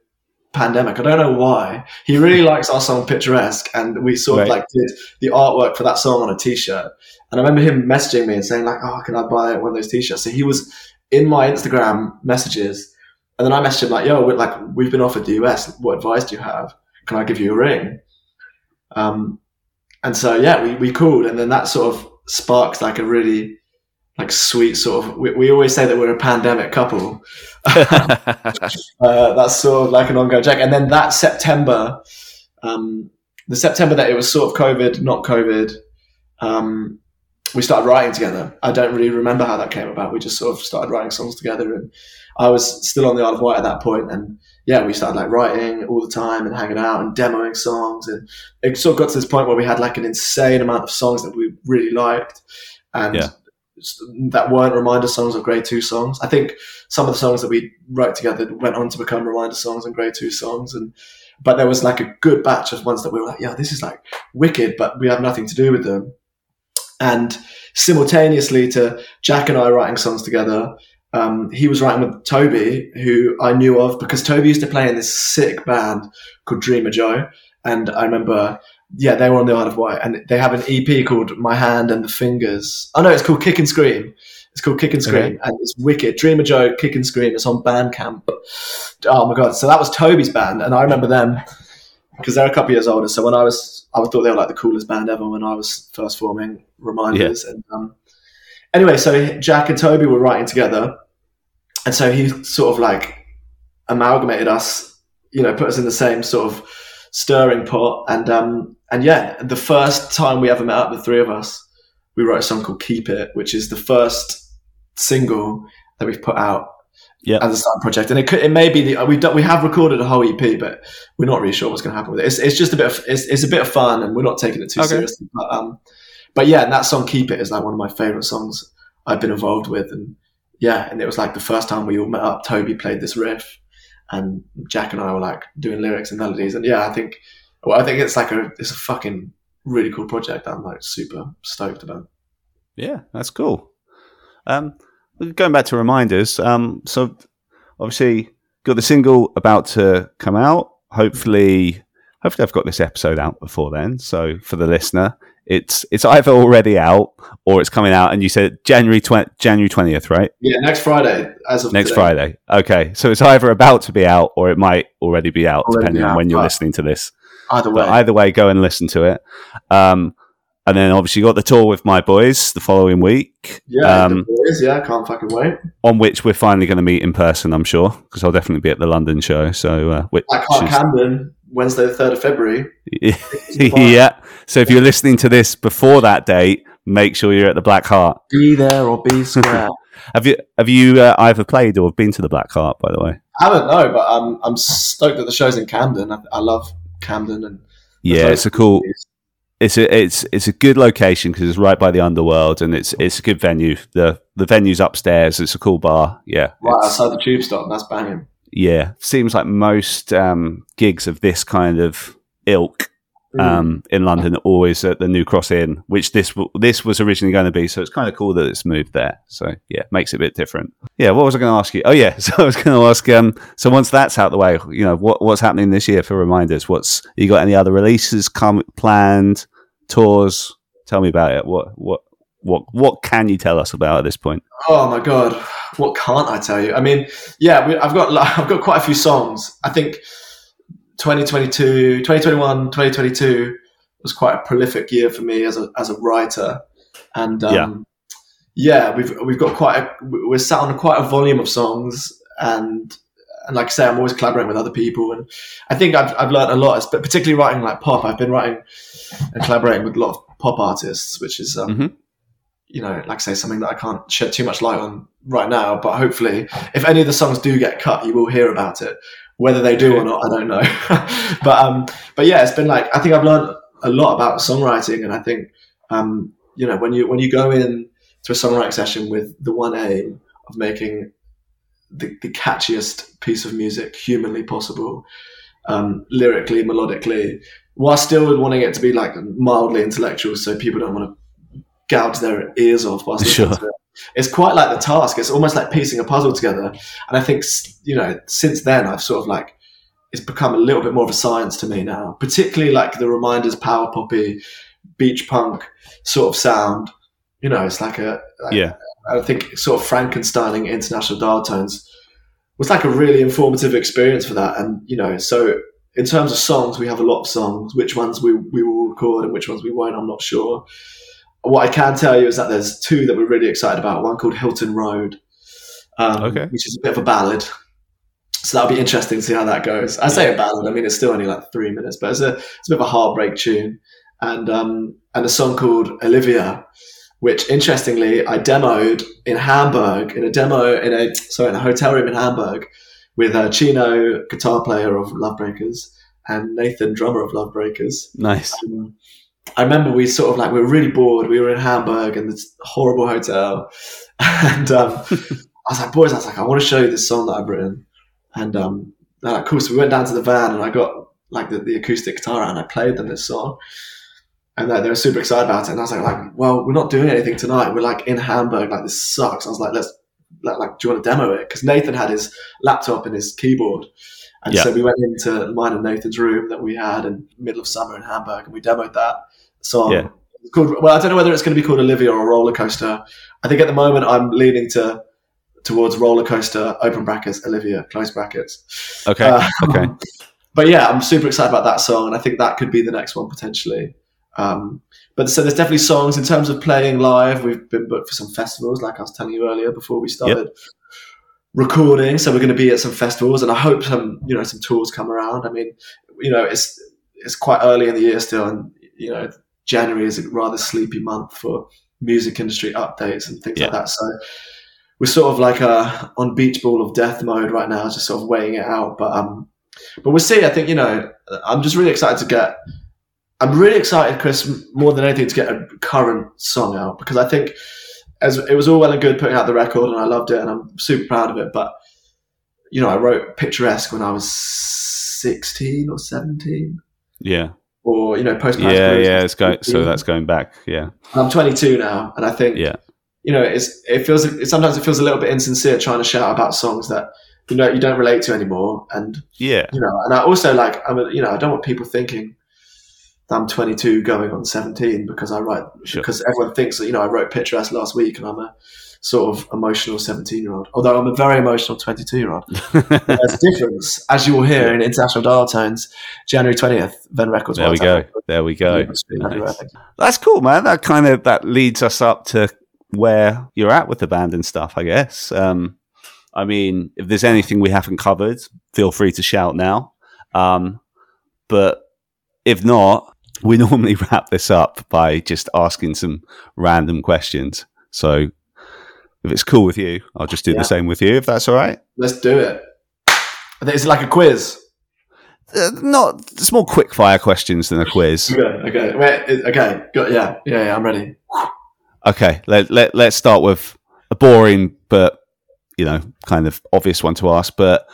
S2: pandemic. I don't know why. He really likes our song Picturesque, and we sort of
S1: Right.
S2: like did the artwork for that song on a T-shirt. And I remember him messaging me and saying like, "Oh, can I buy one of those T-shirts?" So he was in my Instagram messages, and then I messaged him like, "Yo, we're, like we've been offered the US. What advice do you have? Can I give you a ring?" Um, and so yeah, we we called, and then that sort of sparked like a really like sweet sort of. We, we always say that we're a pandemic couple. Uh, that's sort of like an ongoing joke. And then that September, um, the September that it was sort of COVID, not COVID, um, we started writing together. I don't really remember how that came about. We just sort of started writing songs together, and I was still on the Isle of Wight at that point, and yeah, we started like writing all the time and hanging out and demoing songs, and it sort of got to this point where we had like an insane amount of songs that we really liked, and
S1: Yeah.
S2: that weren't reminder songs or grade two songs. I think some of the songs that we wrote together went on to become reminder songs and grade two songs, and but there was like a good batch of ones that we were like, yeah, this is like wicked, but we have nothing to do with them. And simultaneously to Jack and I writing songs together, um, he was writing with Toby, who I knew of because Toby used to play in this sick band called Dreamer Joe, and I remember, yeah, they were on the Isle of Wight, and they have an EP called My Hand and the Fingers. Oh no, it's called Kick and Scream. It's called Kick and Scream,
S1: Okay.
S2: and it's wicked. Dreamer Joe, Kick and Scream. It's on Bandcamp. Oh my god! So that was Toby's band, and I remember them because they're a couple years older. So when I was, I thought they were like the coolest band ever when I was first forming Reminders. And um, anyway, so Jack and Toby were writing together, and so he sort of like amalgamated us, you know, put us in the same sort of stirring pot, and um, and yeah, the first time we ever met up, the three of us, we wrote a song called "Keep It," which is the first single that we've put out as a side project, and it could, it may be the we've done, we have recorded a whole EP, but we're not really sure what's going to happen with it. It's, it's just a bit of it's, it's a bit of fun, and we're not taking it too
S1: Okay.
S2: seriously. But um, but yeah, and that song "Keep It" is like one of my favorite songs I've been involved with, and yeah, and it was like the first time we all met up. Toby played this riff, and Jack and I were like doing lyrics and melodies, and yeah, I think well, I think it's like a it's a fucking really cool project. I'm like super stoked about.
S1: Yeah, that's cool. Um, going back to reminders, um, so obviously got the single about to come out. Hopefully, hopefully I've got this episode out before then. So for the listener, it's it's either already out or it's coming out. And you said January twenty January twentieth, right?
S2: Yeah, next Friday as of
S1: Next
S2: today.
S1: Friday. Okay, so it's either about to be out or it might already be out,
S2: Already
S1: depending on
S2: out,
S1: when you're listening to this.
S2: Either way,
S1: But either way, go and listen to it. Um, and then obviously got the tour with my boys the following week.
S2: yeah,
S1: um,
S2: the boys, yeah, can't fucking wait.
S1: on which we're finally going to meet in person, I'm sure, because I'll definitely be at the London show. So, uh, which
S2: Heart
S1: is-
S2: Camden, Wednesday the third of February.
S1: yeah. So if you're listening to this before that date, make sure you're at the Black Heart.
S2: Be there or be square.
S1: Have you have you uh, either played or been to the Black Heart? By the way,
S2: I don't know, but I'm I'm stoked that the show's in Camden. I, I love Camden and
S1: yeah, it's a cool. It's a it's it's a good location because it's right by the underworld and it's it's a good venue. the The venue's upstairs. It's a cool bar. Yeah,
S2: right outside the tube stop. That's banging.
S1: Yeah. Seems like most um, gigs of this kind of ilk
S2: Mm.
S1: um, in London, are always at the New Cross Inn, which this w- this was originally going to be. So it's kind of cool that it's moved there. So yeah, makes it a bit different. Yeah, what was I going to ask you? Oh yeah, so I was going to ask. Um, so once that's out the way, you know, what what's happening this year for reminders? What's you got any other releases come planned, tours? Tell me about it. What what what what can you tell us about at this point?
S2: Oh my god, what can't I tell you? I mean, yeah, we, I've got I've got quite a few songs. I think 2022, 2021, 2022 was quite a prolific year for me as a as a writer, and um, yeah. we've we've got quite a we're sat on quite a volume of songs, and and like I say, I'm always collaborating with other people, and I think I've I've learned a lot, but particularly writing like pop. I've been writing and collaborating with a lot of pop artists, which is um,
S1: Mhm.
S2: You know, like I say, something that I can't shed too much light on right now. But hopefully, if any of the songs do get cut, you will hear about it. Whether they do or not, I don't know. but um, but yeah, it's been like I think I've learned a lot about songwriting, and I think um, you know, when you when you go in to a songwriting session with the one aim of making the, the catchiest piece of music humanly possible, um, lyrically, melodically, while still wanting it to be like mildly intellectual, so people don't want to gouge their ears off whilst
S1: Sure.
S2: it. It's quite like the task. It's almost like piecing a puzzle together. And I think, you know, since then, I've sort of like, it's become a little bit more of a science to me now, particularly like the reminders, power poppy, beach punk sort of sound. You know, it's like a, like,
S1: Yeah,
S2: I think sort of Frankensteining International Dialtones was like a really informative experience for that. And, you know, so in terms of songs, we have a lot of songs. Which ones we, we will record and which ones we won't, I'm not sure. What I can tell you is that there's two that we're really excited about. One called Hilton Road, um,
S1: Okay.
S2: which is a bit of a ballad. So that'll be interesting to see how that goes. I say a ballad, I mean it's still only like three minutes, but it's a it's a bit of a heartbreak tune. And um, and a song called Olivia, which interestingly I demoed in Hamburg in a demo in a sorry in a hotel room in Hamburg with uh, Chino, guitar player of Lovebreakers, and Nathan, drummer of Lovebreakers.
S1: nice.
S2: Um, I remember we sort of like we were really bored. We were in Hamburg in this horrible hotel, and um, I was like, "Boys," I was like, "I want to show you this song that I've written." And um, they're like, "Cool." So we went down to the van, and I got like the, the acoustic guitar and I played them this song, and they, they were super excited about it. And I was like, "Like, well, we're not doing anything tonight. We're like in Hamburg. Like this sucks." I was like, "Let's like, like do you want to demo it? Because Nathan had his laptop and his keyboard. And
S1: Yeah.
S2: so we went into mine and Nathan's room that we had in the middle of summer in Hamburg and we demoed that song.
S1: Yeah.
S2: It's called, well, I don't know whether it's going to be called Olivia or Roller Coaster. I think at the moment I'm leaning to towards Roller Coaster, open brackets, Olivia, close brackets.
S1: Okay.
S2: Uh,
S1: okay.
S2: But yeah, I'm super excited about that song, and I think that could be the next one potentially. Um, but so there's definitely songs in terms of playing live. We've been booked for some festivals, like I was telling you earlier before we started recording. So we're going to be at some festivals, and I hope some you know some tours come around. I mean, you know, it's it's quite early in the year still, and you know, January is a rather sleepy month for music industry updates and things
S1: Yeah.
S2: like that. So we're sort of like uh, on beach ball of death mode right now, just sort of weighing it out. But um, but we'll see. I think you know, I'm just really excited to get. I'm really excited, Chris, more than anything, to get a current song out because I think as it was all well and good putting out the record, and I loved it, and I'm super proud of it. But you know, I wrote "Picturesque" when I was 16 or 17,
S1: Yeah.
S2: Or you know, post.
S1: Yeah. Yeah. It's going. So that's going back. Yeah.
S2: I'm 22 now, and I think
S1: Yeah.
S2: you know, it's it feels sometimes it feels a little bit insincere trying to shout about songs that you know you don't relate to anymore, and
S1: Yeah.
S2: you know, and I also like I'm a, you know I don't want people thinking that I'm 22 going on 17 because I write
S1: Sure.
S2: because everyone thinks that you know I wrote picturesque last week and I'm a sort of emotional 17 year old, although I'm a very emotional 22 year old. There's a difference, as you will hear in International Dialtones, January 20th, Venn Records.
S1: there we go. There we go. Nice. That's cool, man. That kind of that leads us up to where you're at with the band and stuff. I guess. Um, I mean, if there's anything we haven't covered, feel free to shout now. Um, but if not, we normally wrap this up by just asking some random questions. So if it's cool with you, I'll just do
S2: Yeah.
S1: the same with you, if that's all right.
S2: Let's do it. I think it's like a quiz.
S1: Uh, not it's more quick fire questions than a quiz.
S2: Okay, okay, wait, okay, Got, yeah, yeah, yeah, I'm ready.
S1: Okay, let, let, let's start with a boring but, you know, kind of obvious one to ask. But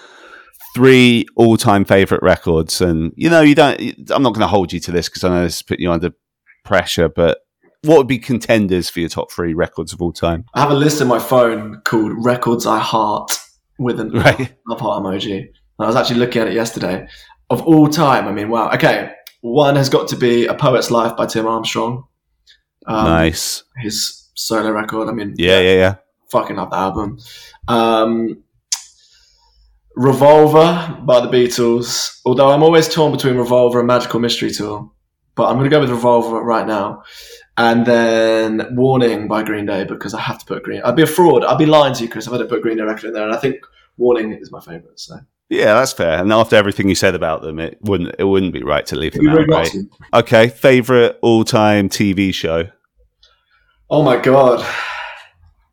S1: three all time favorite records. And, you know, you don't, I'm not going to hold you to this because I know this is putting you under pressure, but what would be contenders for your top three records of all time?
S2: I have a list in my phone called Records I Heart with an
S1: Right.
S2: love heart emoji. I was actually looking at it yesterday. Of all time, I mean, wow. Okay, one has got to be A Poet's Life by Tim Armstrong. Um,
S1: nice.
S2: His solo record. I mean,
S1: Yeah, yeah, yeah.
S2: fucking love the album. Um, Revolver by the Beatles. Although I'm always torn between Revolver and Magical Mystery Tour, but I'm going to go with Revolver right now. And then Warning by Green Day because I have to put Green. I'd be a fraud. I'd be lying to you, Chris. if I didn't put Green Day record in there. And I think Warning is my favourite. So
S1: Yeah, that's fair. And after everything you said about them, it wouldn't it wouldn't be right to leave them out, right?
S2: to.
S1: Okay, favorite all time TV show.
S2: Oh my god,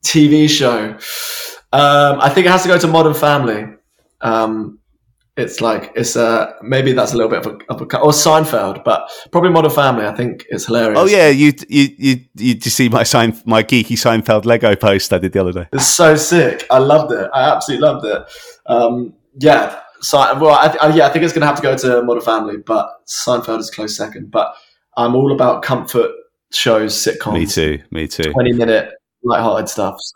S2: TV show. Um, I think it has to go to Modern Family. Um, it's like it's uh maybe that's a little bit of a, of a or Seinfeld, but probably Modern Family. I think it's hilarious.
S1: Oh yeah, you you you you you see my Sein, my geeky Seinfeld Lego post I did the other day?
S2: it's so sick. I loved it. I absolutely loved it. Um, yeah. So, well, I, I, yeah, I think it's going to have to go to Modern Family, but Seinfeld is close second. But I'm all about comfort shows, sitcoms,
S1: Me too, me too.
S2: 20 minute lighthearted stuff. So,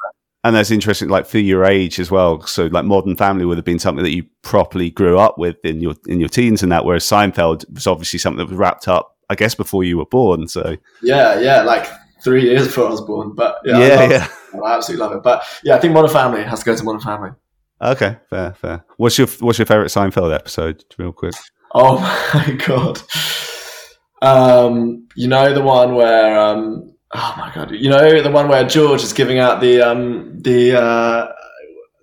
S1: And that's interesting, like for your age as well. So like Modern Family would have been something that you properly grew up with in your in your teens and that, whereas Seinfeld was obviously something that was wrapped up, I guess, before you were born. So
S2: Yeah, yeah, like three years before I was born. But yeah,
S1: yeah,
S2: I, love
S1: yeah.
S2: I absolutely love it. But yeah, I think Modern Family has to go to Modern Family.
S1: Okay, fair, fair. What's your what's your favorite Seinfeld episode? Real quick.
S2: Oh my god. Um, you know the one where um, oh my god, you know the one where George is giving out the um the uh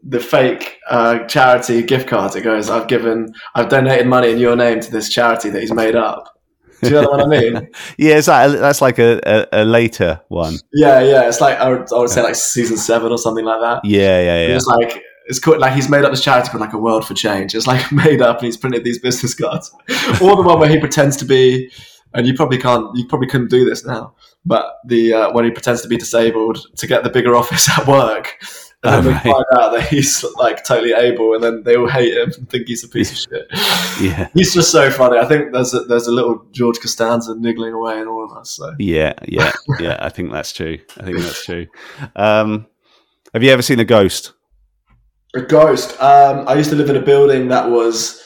S2: the fake uh, charity gift cards. It goes, I've given, I've donated money in your name to this charity that he's made up. Do you know what I mean?
S1: Yeah, is that that's like a, a, a later one?
S2: Yeah, yeah. It's like I would, I would say like season seven or something like that.
S1: Yeah, yeah, yeah.
S2: It's like it's called like he's made up this charity called like a world for change. It's like made up and he's printed these business cards. or the one where he pretends to be and you probably can't you probably couldn't do this now. But the uh, when he pretends to be disabled to get the bigger office at work. And
S1: Oh,
S2: then
S1: right.
S2: they find out that he's like totally able, and then they all hate him and think he's a piece of shit.
S1: Yeah,
S2: He's just so funny. I think there's a, there's a little George Costanza niggling away in all of us. So
S1: yeah, yeah, yeah. I think that's true. I think that's true. Um, Have you ever seen a ghost?
S2: A ghost. Um, I used to live in a building that was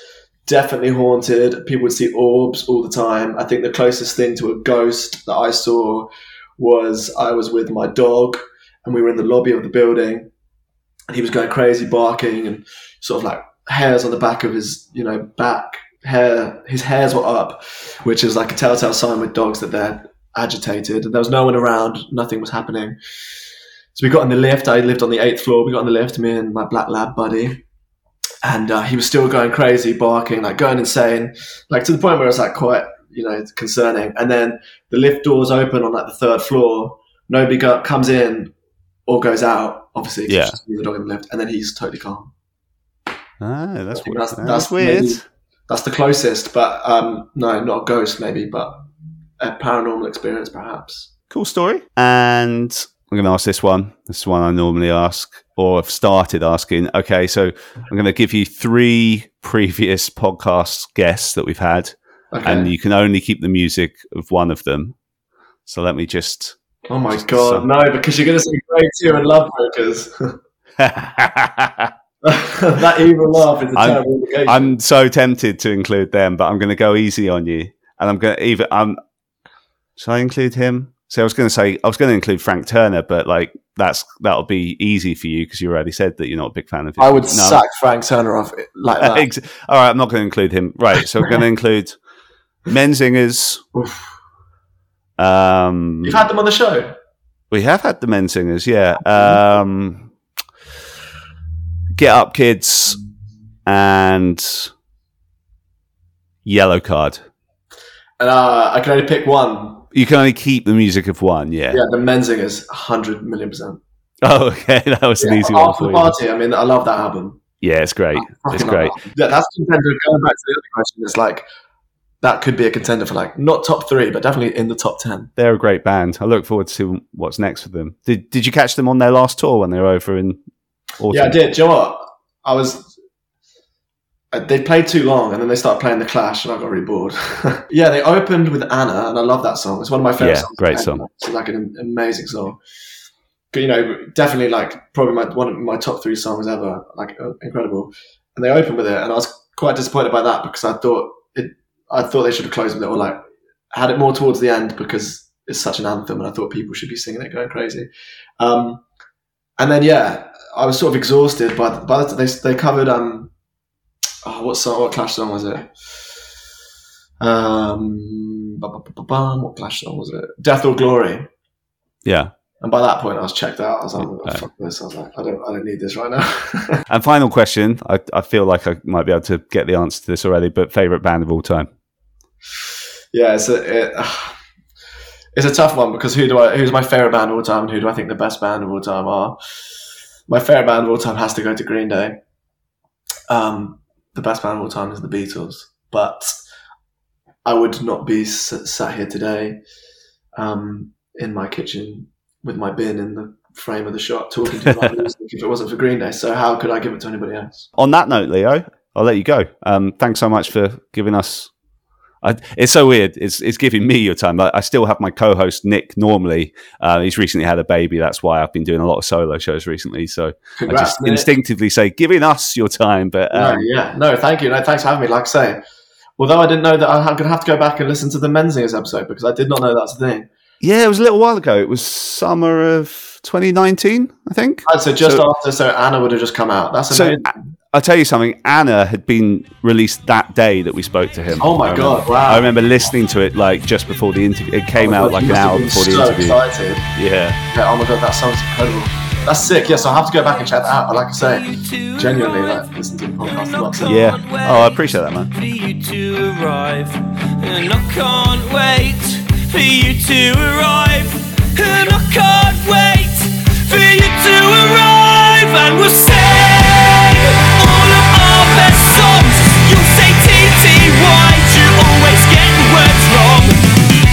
S2: definitely haunted. People would see orbs all the time. I think the closest thing to a ghost that I saw was I was with my dog and we were in the lobby of the building and he was going crazy barking and sort of like hairs on the back of his, you know, back hair, his hairs were up, which is like a telltale sign with dogs that they're agitated and there was no one around. Nothing was happening. So we got in the lift. I lived on the eighth floor. We got in the lift, me and my black lab buddy. And uh, he was still going crazy, barking, like going insane, like to the point where it was like quite, you know, concerning. And then the lift doors open on like the third floor. Nobody go- comes in or goes out, Obviously,
S1: Yeah.
S2: just the dog in the lift. And then he's totally calm.
S1: Ah, that's, weird.
S2: that's-
S1: that's,
S2: that's
S1: weird.
S2: maybe- That's the closest, but um, no, not a ghost, maybe, but a paranormal experience, perhaps.
S1: Cool story. And I'm going to ask this one. This is one I normally ask, or have started asking. Okay, so I'm going to give you three previous podcast guests that we've had,
S2: Okay.
S1: and you can only keep the music of one of them. So let me just.
S2: oh my
S1: So-
S2: god, no, because you're going to say Grade Two and Lovebreakers. that evil laugh is a
S1: I'm-
S2: terrible indication.
S1: I'm so tempted to include them, but I'm going to go easy on you, and I'm going to even. Um, shall I include him? So I was going to say I was going to include Frank Turner, but like that's that'll be easy for you because you already said that you're not a big fan of him.
S2: I would
S1: No.
S2: sack Frank Turner off like that.
S1: Ex- All right, I'm not going to include him. Right, so I'm going to include Menzingers. Um,
S2: You've had them on the show.
S1: we have had the Menzingers, yeah. Um, Get Up Kids and Yellowcard.
S2: And uh, I can only pick one.
S1: You can only keep the music of one, yeah.
S2: Yeah, the Menzingers, 100 million percent.
S1: Oh, okay, that was an
S2: Yeah,
S1: easy one for
S2: the
S1: you.
S2: party, I mean, I love that album.
S1: Yeah, it's great. It's great.
S2: that. Yeah, that's contender. Going back to the other question, it's like that could be a contender for like not top three, but definitely in the top ten.
S1: They're a great band. I look forward to what's next for them. Did Did you catch them on their last tour when they were over in? Autumn?
S2: Yeah, I did. Do you know what? I was. Uh, They played too long, and then they started playing the Clash, and I got really bored. yeah, they opened with Anna, and I love that song. It's one of my favorite
S1: Yeah,
S2: songs.
S1: great song.
S2: It's like an amazing song. But, You know, definitely like probably my one of my top three songs ever. Like uh, incredible. And they opened with it, and I was quite disappointed by that because I thought it. I thought they should have closed with it, or like had it more towards the end because it's such an anthem, and I thought people should be singing it, going crazy. Um, and then yeah, I was sort of exhausted by the, by the they they covered um oh, what song what Clash song was it? Um what Clash song was it? Death or Glory.
S1: Yeah.
S2: and by that point I was checked out. I was like oh, fuck this. I was like I don't I don't need this right now.
S1: And final question. I, I feel like I might be able to get the answer to this already, but favorite band of all time.
S2: yeah it's a it, it's a tough one because who do I who's my favorite band of all time and who do I think the best band of all time are? My favorite band of all time has to go to Green Day. Um the best band of all time is the Beatles but I would not be s- sat here today um, in my kitchen with my bin in the frame of the shop talking to you music if it wasn't for Green Day. So how could I give it to anybody else?
S1: On that note, Leo, I'll let you go. Um, thanks so much for giving us. I, it's so weird. It's it's giving me your time. I, I still have my co-host Nick. Normally, uh, he's recently had a baby. That's why I've been doing a lot of solo shows recently. So I just
S2: Nick.
S1: instinctively say, giving us your time. But
S2: no,
S1: um,
S2: yeah, no, thank you. No, thanks for having me. Like I say, although I didn't know that I'm going to have to go back and listen to the Menzingers episode because I did not know that's a thing.
S1: yeah, it was a little while ago. It was summer of 2019, I think.
S2: And so just
S1: So-
S2: after, so Anna would have just come out. That's
S1: So
S2: amazing.
S1: I- I'll tell you something. Anna had been released that day that we spoke to him.
S2: Oh my god! Wow.
S1: I remember listening to it like just before the interview. It came oh out god,
S2: like
S1: an hour before
S2: so the
S1: interview.
S2: Excited.
S1: Yeah.
S2: yeah. Oh my god, that sounds incredible. That's sick. Yes, I'll have to go back and check that out. But like I say, genuinely, like listen to the podcast.
S1: Yeah. Oh, I appreciate that, man.
S3: For you to arrive, and I can't wait for you to arrive, and I can't wait for you to arrive, and we'll say.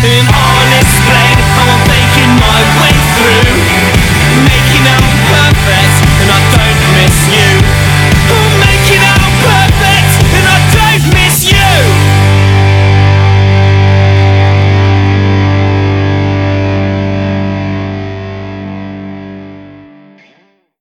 S3: I'm making my way through. Making perfect and I don't miss you.